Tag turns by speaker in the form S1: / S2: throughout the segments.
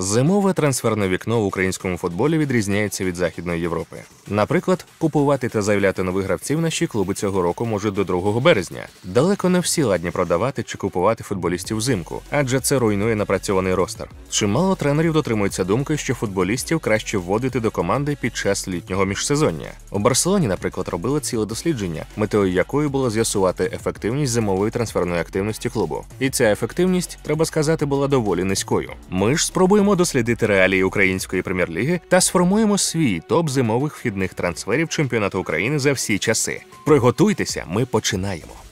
S1: Зимове трансферне вікно в українському футболі відрізняється від Західної Європи. Наприклад, купувати та заявляти нових гравців наші клуби цього року можуть до 2 березня. Далеко не всі ладні продавати чи купувати футболістів взимку, адже це руйнує напрацьований ростер. Чимало тренерів дотримуються думки, що футболістів краще вводити до команди під час літнього міжсезоння. У Барселоні, наприклад, робили ціле дослідження, метою якої було з'ясувати ефективність зимової трансферної активності клубу. І ця ефективність, треба сказати, була доволі низькою. Ми ж спробуємо дослідити реалії української прем'єр-ліги та сформуємо свій топ зимових вхідних трансферів чемпіонату України за всі часи. Приготуйтеся, ми починаємо.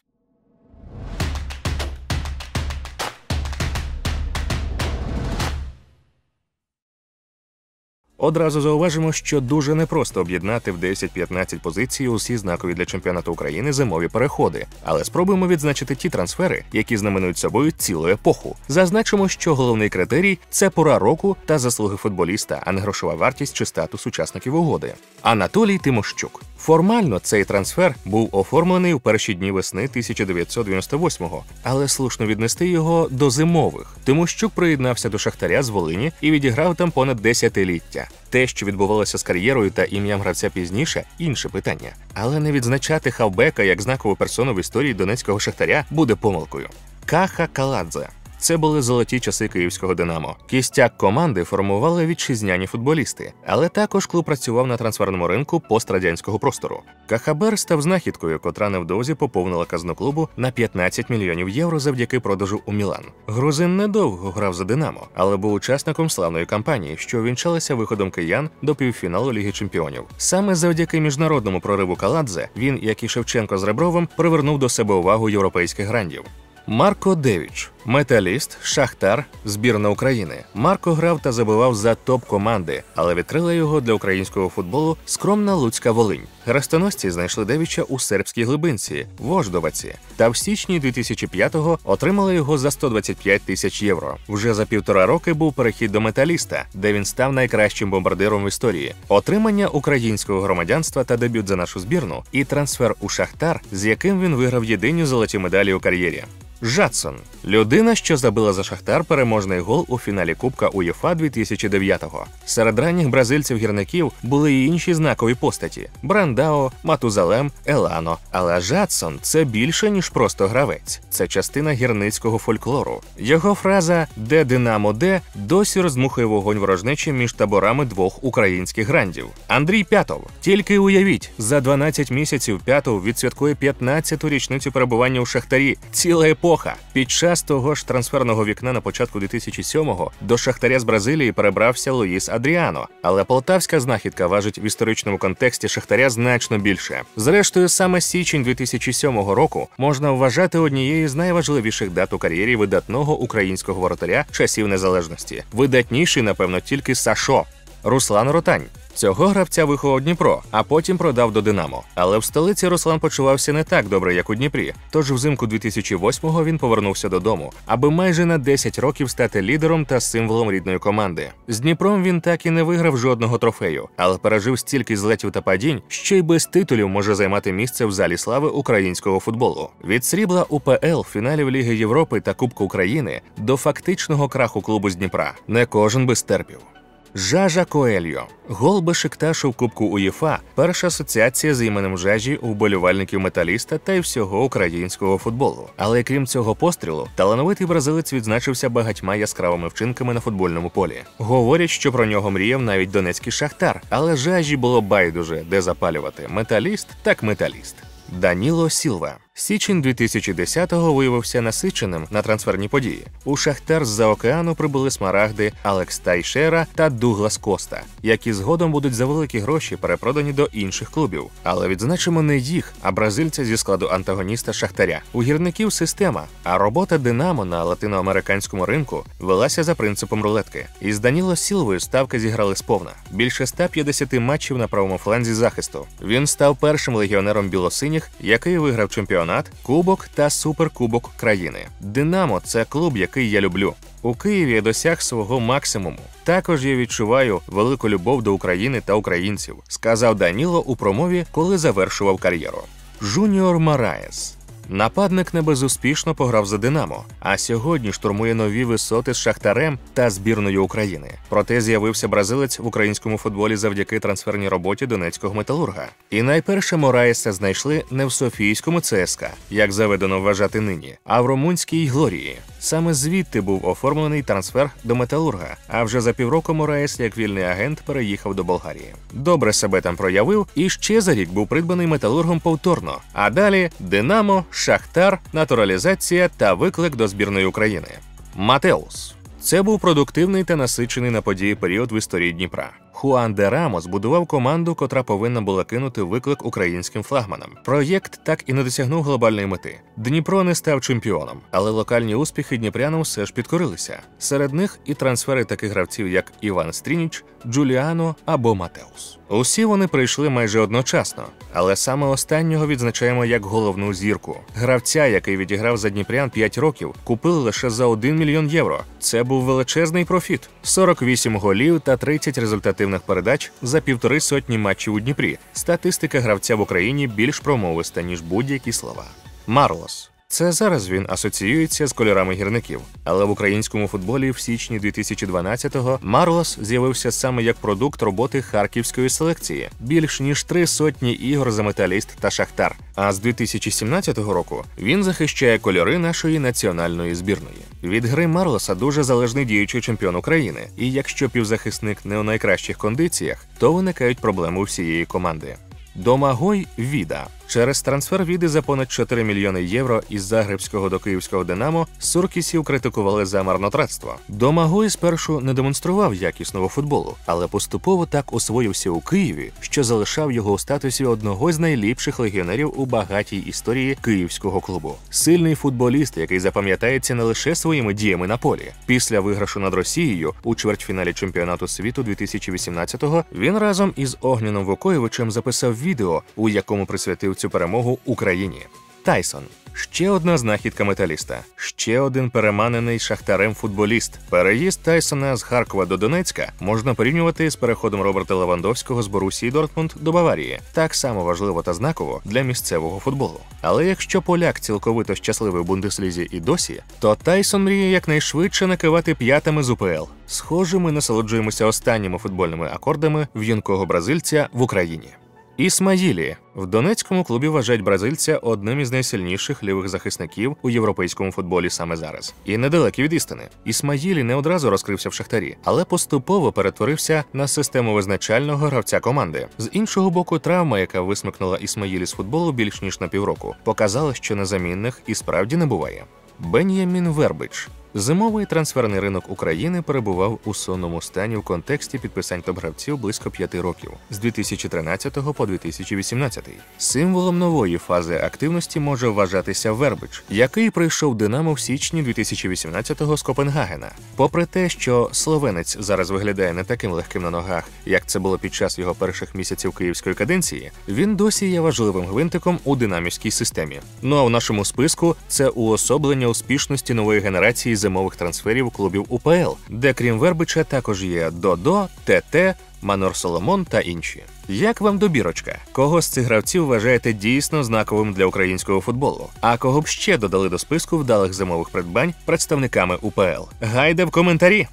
S1: Одразу зауважимо, що дуже непросто об'єднати в 10-15 позицій усі знакові для чемпіонату України зимові переходи, але спробуємо відзначити ті трансфери, які знаменують собою цілу епоху. Зазначимо, що головний критерій це пора року та заслуги футболіста, а не грошова вартість чи статус учасників угоди. Анатолій Тимощук. Формально цей трансфер був оформлений у перші дні весни 1998-го, але слушно віднести його до зимових. Тимощук приєднався до Шахтаря з Волині і відіграв там понад десятиліття. Те, що відбувалося з кар'єрою та ім'ям гравця пізніше, інше питання. Але не відзначати хавбека як знакову персону в історії донецького шахтаря буде помилкою. Каха Каладзе. Це були золоті часи київського Динамо. Кістяк команди формували вітчизняні футболісти, але також клуб працював на трансферному ринку пострадянського простору. Кахабер став знахідкою, котра невдовзі поповнила казну клубу на 15 мільйонів євро завдяки продажу у Мілан. Грузин недовго грав за Динамо, але був учасником славної кампанії, що увінчалася виходом киян до півфіналу Ліги Чемпіонів. Саме завдяки міжнародному прориву Каладзе він, як і Шевченко з Ребровим, привернув до себе увагу європейських грандів. Марко Девіч, металіст, шахтар, збірна України. Марко грав та забивав за топ команди, але відкрила його для українського футболу скромна Луцька Волинь. Хрестоносці знайшли Девіча у сербській глибинці, Вождоваці, та в січні 2005-го отримали його за 125 тисяч євро. Вже за півтора роки був перехід до металіста, де він став найкращим бомбардиром в історії. Отримання українського громадянства та дебют за нашу збірну, і трансфер у Шахтар, з яким він виграв єдині золоті медалі у кар'єрі. Жадсон людина, що забила за Шахтар переможний гол у фіналі Кубка УЄФА 2009-го. Серед ранніх бразильців-гірників були й інші знакові постаті: Брандао, Матузалем, Елано. Але Жадсон це більше ніж просто гравець, це частина гірницького фольклору. Його фраза Де Динамо де досі роздмухує вогонь ворожнечі між таборами двох українських грандів. Андрій П'ятов. Тільки уявіть, за 12 місяців П'ятов відсвяткує 15-ту річницю перебування у Шахтарі. Ціла епоха. Під час того ж трансферного вікна на початку 2007-го до Шахтаря з Бразилії перебрався Луїс Адріано. Але полтавська знахідка важить в історичному контексті Шахтаря значно більше. Зрештою, саме січень 2007 року можна вважати однією з найважливіших дат у кар'єрі видатного українського воротаря часів незалежності. Видатніший, напевно, тільки Сашо. Руслан Ротань. Цього гравця виховав Дніпро, а потім продав до Динамо. Але в столиці Руслан почувався не так добре, як у Дніпрі. Тож взимку 2008-го він повернувся додому, аби майже на 10 років стати лідером та символом рідної команди. З Дніпром він так і не виграв жодного трофею, але пережив стільки злетів та падінь, що й без титулів може займати місце в залі слави українського футболу. Від срібла УПЛ, фіналів Ліги Європи та Кубку України до фактичного краху клубу з Дніпра. Не кожен би стерпів. Жажа Коельо. Гол Бешикташу в Кубку УЄФА – перша асоціація з іменем Жажі у вболівальників металіста та й всього українського футболу. Але крім цього пострілу, талановитий бразилець відзначився багатьма яскравими вчинками на футбольному полі. Говорять, що про нього мріяв навіть донецький шахтар, але жажі було байдуже, де запалювати металіст, так металіст. Даніло Сілва. Січень 2010-го виявився насиченим на трансферні події. У Шахтар з-за океану прибули смарагди Алекс Тайшера та Дуглас Коста, які згодом будуть за великі гроші перепродані до інших клубів. Але відзначимо не їх, а бразильця зі складу антагоніста Шахтаря. У гірників система, а робота Динамо на латиноамериканському ринку велася за принципом рулетки. Із Даніло Сілвою ставки зіграли сповна. Більше 150 матчів на правому фланзі захисту. Він став першим легіонером білосиніх, який виграв чемпіонат чемпіонат, кубок та суперкубок країни. Динамо це клуб, який я люблю. У Києві я досяг свого максимуму. Також я відчуваю велику любов до України та українців, сказав Даніло у промові, коли завершував кар'єру. Жуніор Мараєс. Нападник не безуспішно пограв за Динамо, а сьогодні штурмує нові висоти з Шахтарем та збірною України. Проте з'явився бразилець в українському футболі завдяки трансферній роботі донецького металурга. І найперше Мораєса знайшли не в Софійському ЦСКА, як заведено вважати нині, а в румунській Глорії. Саме звідти був оформлений трансфер до металурга. А вже за півроку Мораєс, як вільний агент, переїхав до Болгарії. Добре себе там проявив, і ще за рік був придбаний металургом повторно. А далі Динамо, Шахтар, натуралізація та виклик до збірної України. Матеус. Це був продуктивний та насичений на події період в історії Дніпра. Хуан де Рамо збудував команду, котра повинна була кинути виклик українським флагманам. Проєкт так і не досягнув глобальної мети. Дніпро не став чемпіоном, але локальні успіхи дніпрянам все ж підкорилися. Серед них і трансфери таких гравців, як Іван Стрініч, Джуліано або Матеус. Усі вони прийшли майже одночасно, але саме останнього відзначаємо як головну зірку. Гравця, який відіграв за Дніпрян 5 років, купили лише за 1 мільйон євро. Це був величезний профіт: 48 голів та 30 результативних передач за півтори сотні матчів у Дніпрі. Статистика гравця в Україні більш промовиста ніж будь-які слова. Марлос. Це зараз він асоціюється з кольорами гірників, але в українському футболі в січні 2012-го Марлос з'явився саме як продукт роботи харківської селекції, більш ніж три сотні ігор за металіст та шахтар. А з 2017 року він захищає кольори нашої національної збірної. Від гри Марлоса дуже залежний діючий чемпіон України, і якщо півзахисник не у найкращих кондиціях, то виникають проблеми у всієї команди. Домагой Віда через трансфер Віди за понад 4 мільйони євро із Загребського до Київського Динамо Суркісів критикували за марнотратство. Домагой спершу не демонстрував якісного футболу, але поступово так освоївся у Києві, що залишав його у статусі одного з найліпших легіонерів у багатій історії київського клубу. Сильний футболіст, який запам'ятається не лише своїми діями на полі. Після виграшу над Росією у чвертьфіналі чемпіонату світу 2018-го він разом із Огняном Вукоєвичем записав відео, у якому присвятив цю перемогу Україні. Тайсон ще одна знахідка металіста, ще один переманений шахтарем футболіст. Переїзд Тайсона з Харкова до Донецька можна порівнювати з переходом Роберта Левандовського з Борусії Дортмунд до Баварії. Так само важливо та знаково для місцевого футболу. Але якщо поляк цілковито щасливий в Бундеслізі і досі, то Тайсон мріє якнайшвидше накивати п'ятами з УПЛ. Схоже, ми насолоджуємося останніми футбольними акордами в'юнкого бразильця в Україні. Ісмаїлі в Донецькому клубі вважають бразильця одним із найсильніших лівих захисників у європейському футболі саме зараз. І недалекі від істини. Ісмаїлі не одразу розкрився в шахтарі, але поступово перетворився на систему визначального гравця команди. З іншого боку, травма, яка висмикнула Ісмаїлі з футболу більш ніж на півроку, показала, що незамінних і справді не буває. Бен'ямін Вербич Зимовий трансферний ринок України перебував у сонному стані в контексті підписань топ-гравців близько п'яти років з 2013 по 2018. Символом нової фази активності може вважатися Вербич, який прийшов Динамо в січні 2018-го з Копенгагена. Попри те, що словенець зараз виглядає не таким легким на ногах, як це було під час його перших місяців київської каденції, він досі є важливим гвинтиком у динамівській системі. Ну а в нашому списку це уособлення успішності нової генерації зимових трансферів клубів УПЛ, де крім Вербича також є Додо, ТТ, Манор Соломон та інші. Як вам добірочка? Кого з цих гравців вважаєте дійсно знаковим для українського футболу? А кого б ще додали до списку вдалих зимових придбань представниками УПЛ? Гайде в коментарі!